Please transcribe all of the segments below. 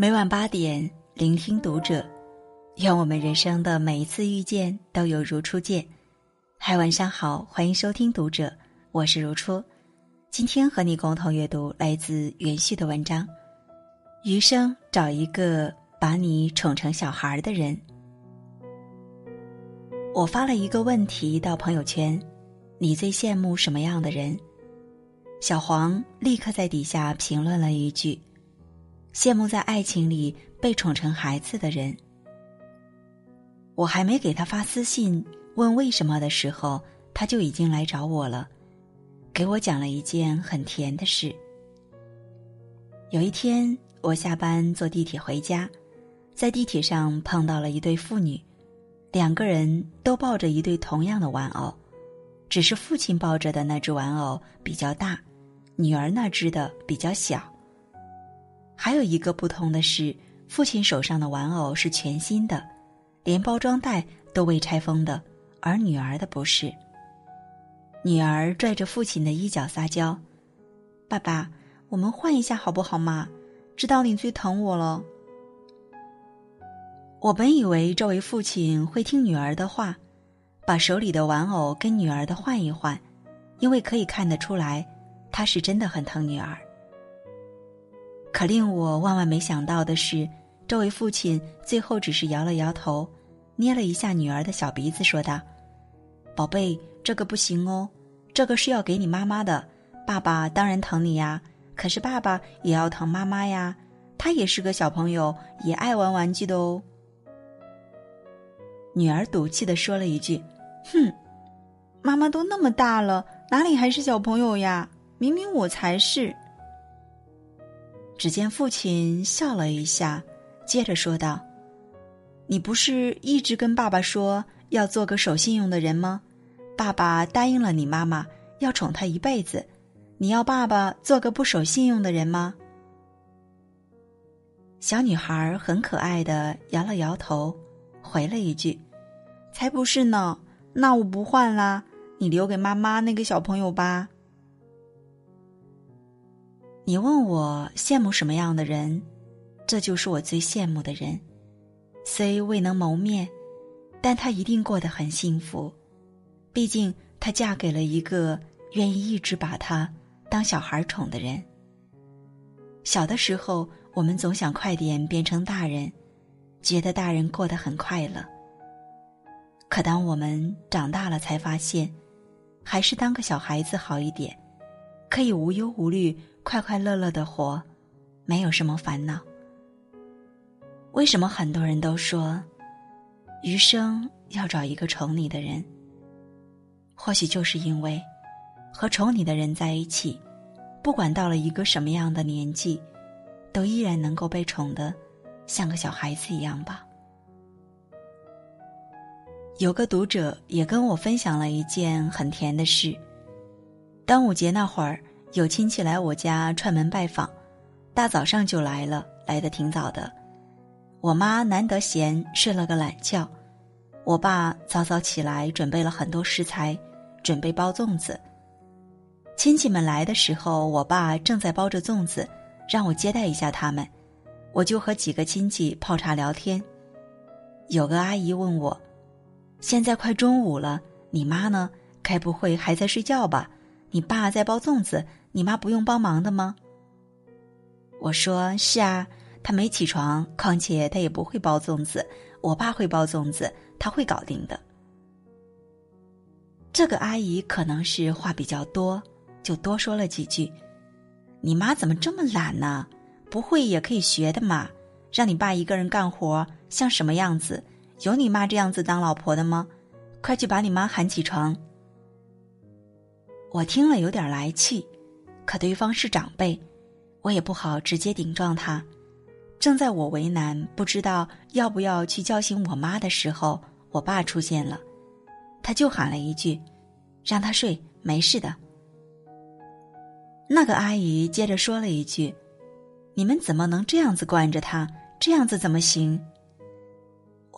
每晚八点，聆听读者。愿我们人生的每一次遇见都有如初见。嗨，晚上好，欢迎收听读者，我是如初。今天和你共同阅读来自袁旭的文章。余生找一个把你宠成小孩的人。我发了一个问题到朋友圈：你最羡慕什么样的人？小黄立刻在底下评论了一句。羡慕在爱情里被宠成孩子的人。我还没给他发私信问为什么的时候，他就已经来找我了，给我讲了一件很甜的事。有一天，我下班坐地铁回家，在地铁上碰到了一对父女，两个人都抱着一对同样的玩偶，只是父亲抱着的那只玩偶比较大，女儿那只的比较小。还有一个不同的是，父亲手上的玩偶是全新的，连包装袋都未拆封的，而女儿的不是。女儿拽着父亲的衣角撒娇：“爸爸，我们换一下好不好嘛？知道你最疼我了。”我本以为这位父亲会听女儿的话，把手里的玩偶跟女儿的换一换，因为可以看得出来，他是真的很疼女儿。可令我万万没想到的是，这位父亲最后只是摇了摇头，捏了一下女儿的小鼻子，说道：“宝贝，这个不行哦，这个是要给你妈妈的。爸爸当然疼你呀，可是爸爸也要疼妈妈呀。他也是个小朋友，也爱玩玩具的哦。”女儿赌气的说了一句：“哼，妈妈都那么大了，哪里还是小朋友呀？明明我才是。”只见父亲笑了一下，接着说道：“你不是一直跟爸爸说要做个守信用的人吗？爸爸答应了你妈妈，要宠她一辈子。你要爸爸做个不守信用的人吗？”小女孩很可爱的摇了摇头，回了一句：“才不是呢！那我不换啦，你留给妈妈那个小朋友吧。”你问我羡慕什么样的人，这就是我最羡慕的人。虽未能谋面，但她一定过得很幸福。毕竟她嫁给了一个愿意一直把她当小孩宠的人。小的时候，我们总想快点变成大人，觉得大人过得很快乐。可当我们长大了，才发现，还是当个小孩子好一点，可以无忧无虑。快快乐乐的活，没有什么烦恼。为什么很多人都说，余生要找一个宠你的人？或许就是因为，和宠你的人在一起，不管到了一个什么样的年纪，都依然能够被宠的，像个小孩子一样吧。有个读者也跟我分享了一件很甜的事。端午节那会儿。有亲戚来我家串门拜访，大早上就来了，来的挺早的。我妈难得闲，睡了个懒觉。我爸早早起来，准备了很多食材，准备包粽子。亲戚们来的时候，我爸正在包着粽子，让我接待一下他们。我就和几个亲戚泡茶聊天。有个阿姨问我：“现在快中午了，你妈呢？该不会还在睡觉吧？你爸在包粽子。”你妈不用帮忙的吗？我说是啊，她没起床，况且她也不会包粽子，我爸会包粽子，他会搞定的。这个阿姨可能是话比较多，就多说了几句。你妈怎么这么懒呢？不会也可以学的嘛。让你爸一个人干活像什么样子？有你妈这样子当老婆的吗？快去把你妈喊起床。我听了有点来气。可对方是长辈，我也不好直接顶撞他。正在我为难，不知道要不要去叫醒我妈的时候，我爸出现了，他就喊了一句：“让他睡，没事的。”那个阿姨接着说了一句：“你们怎么能这样子惯着他？这样子怎么行？”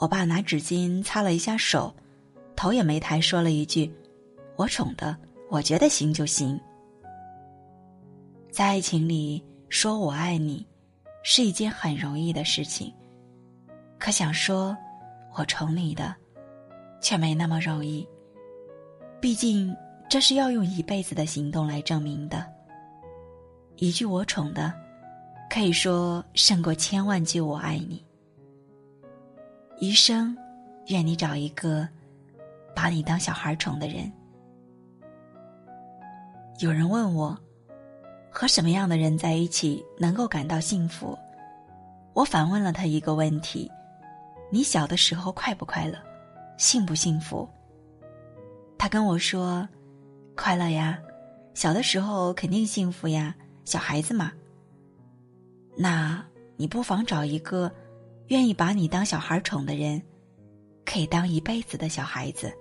我爸拿纸巾擦了一下手，头也没抬，说了一句：“我宠的，我觉得行就行。”在爱情里，说我爱你，是一件很容易的事情。可想说我宠你的，却没那么容易。毕竟这是要用一辈子的行动来证明的。一句我宠的，可以说胜过千万句我爱你。余生，愿你找一个把你当小孩宠的人。有人问我，和什么样的人在一起能够感到幸福？我反问了他一个问题：你小的时候快不快乐？幸不幸福？他跟我说：“快乐呀，小的时候肯定幸福呀，小孩子嘛。”那你不妨找一个愿意把你当小孩宠的人，可以当一辈子的小孩子。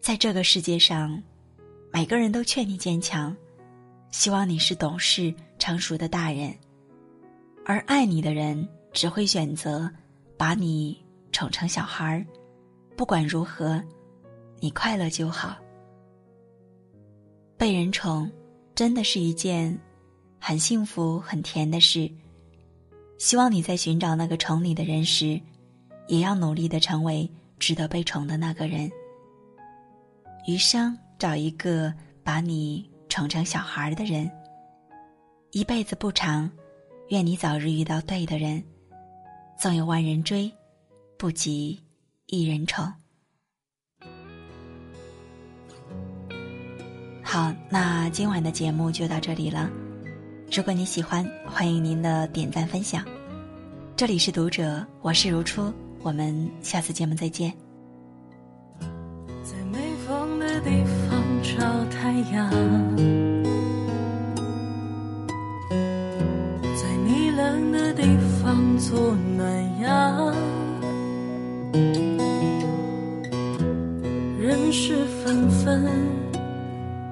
在这个世界上。每个人都劝你坚强，希望你是懂事成熟的大人，而爱你的人只会选择把你宠成小孩儿。不管如何，你快乐就好。被人宠，真的是一件很幸福、很甜的事。希望你在寻找那个宠你的人时，也要努力的成为值得被宠的那个人。余生。找一个把你宠成小孩的人。一辈子不长，愿你早日遇到对的人。纵有万人追，不及一人宠。好，那今晚的节目就到这里了。如果你喜欢，欢迎您的点赞分享。这里是读者，我是如初，我们下次节目再见。在没风的地方找太阳，做暖阳。人事纷纷，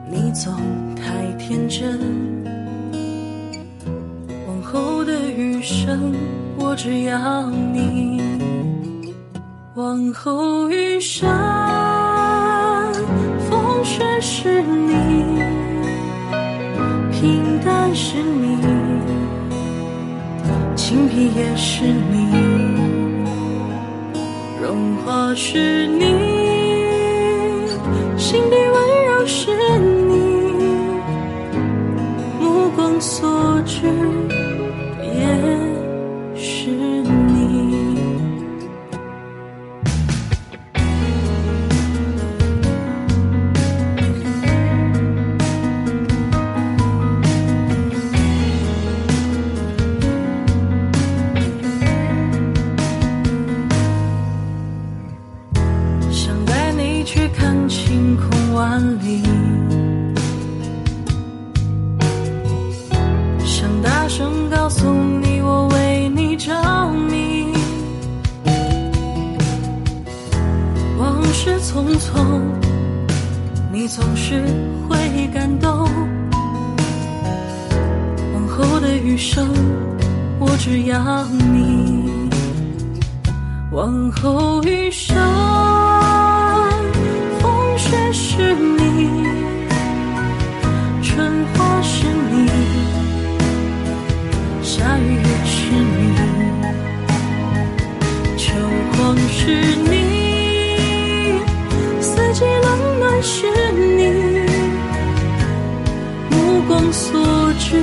你总太天真。往后的余生，我只要你。往后余生。风雪是你，平淡是你，清贫也是你，融化是你，余生，我只要你。往后余生，风雪是你，春花是你，夏雨也是你，秋光是你。四季冷暖是你，目光所至。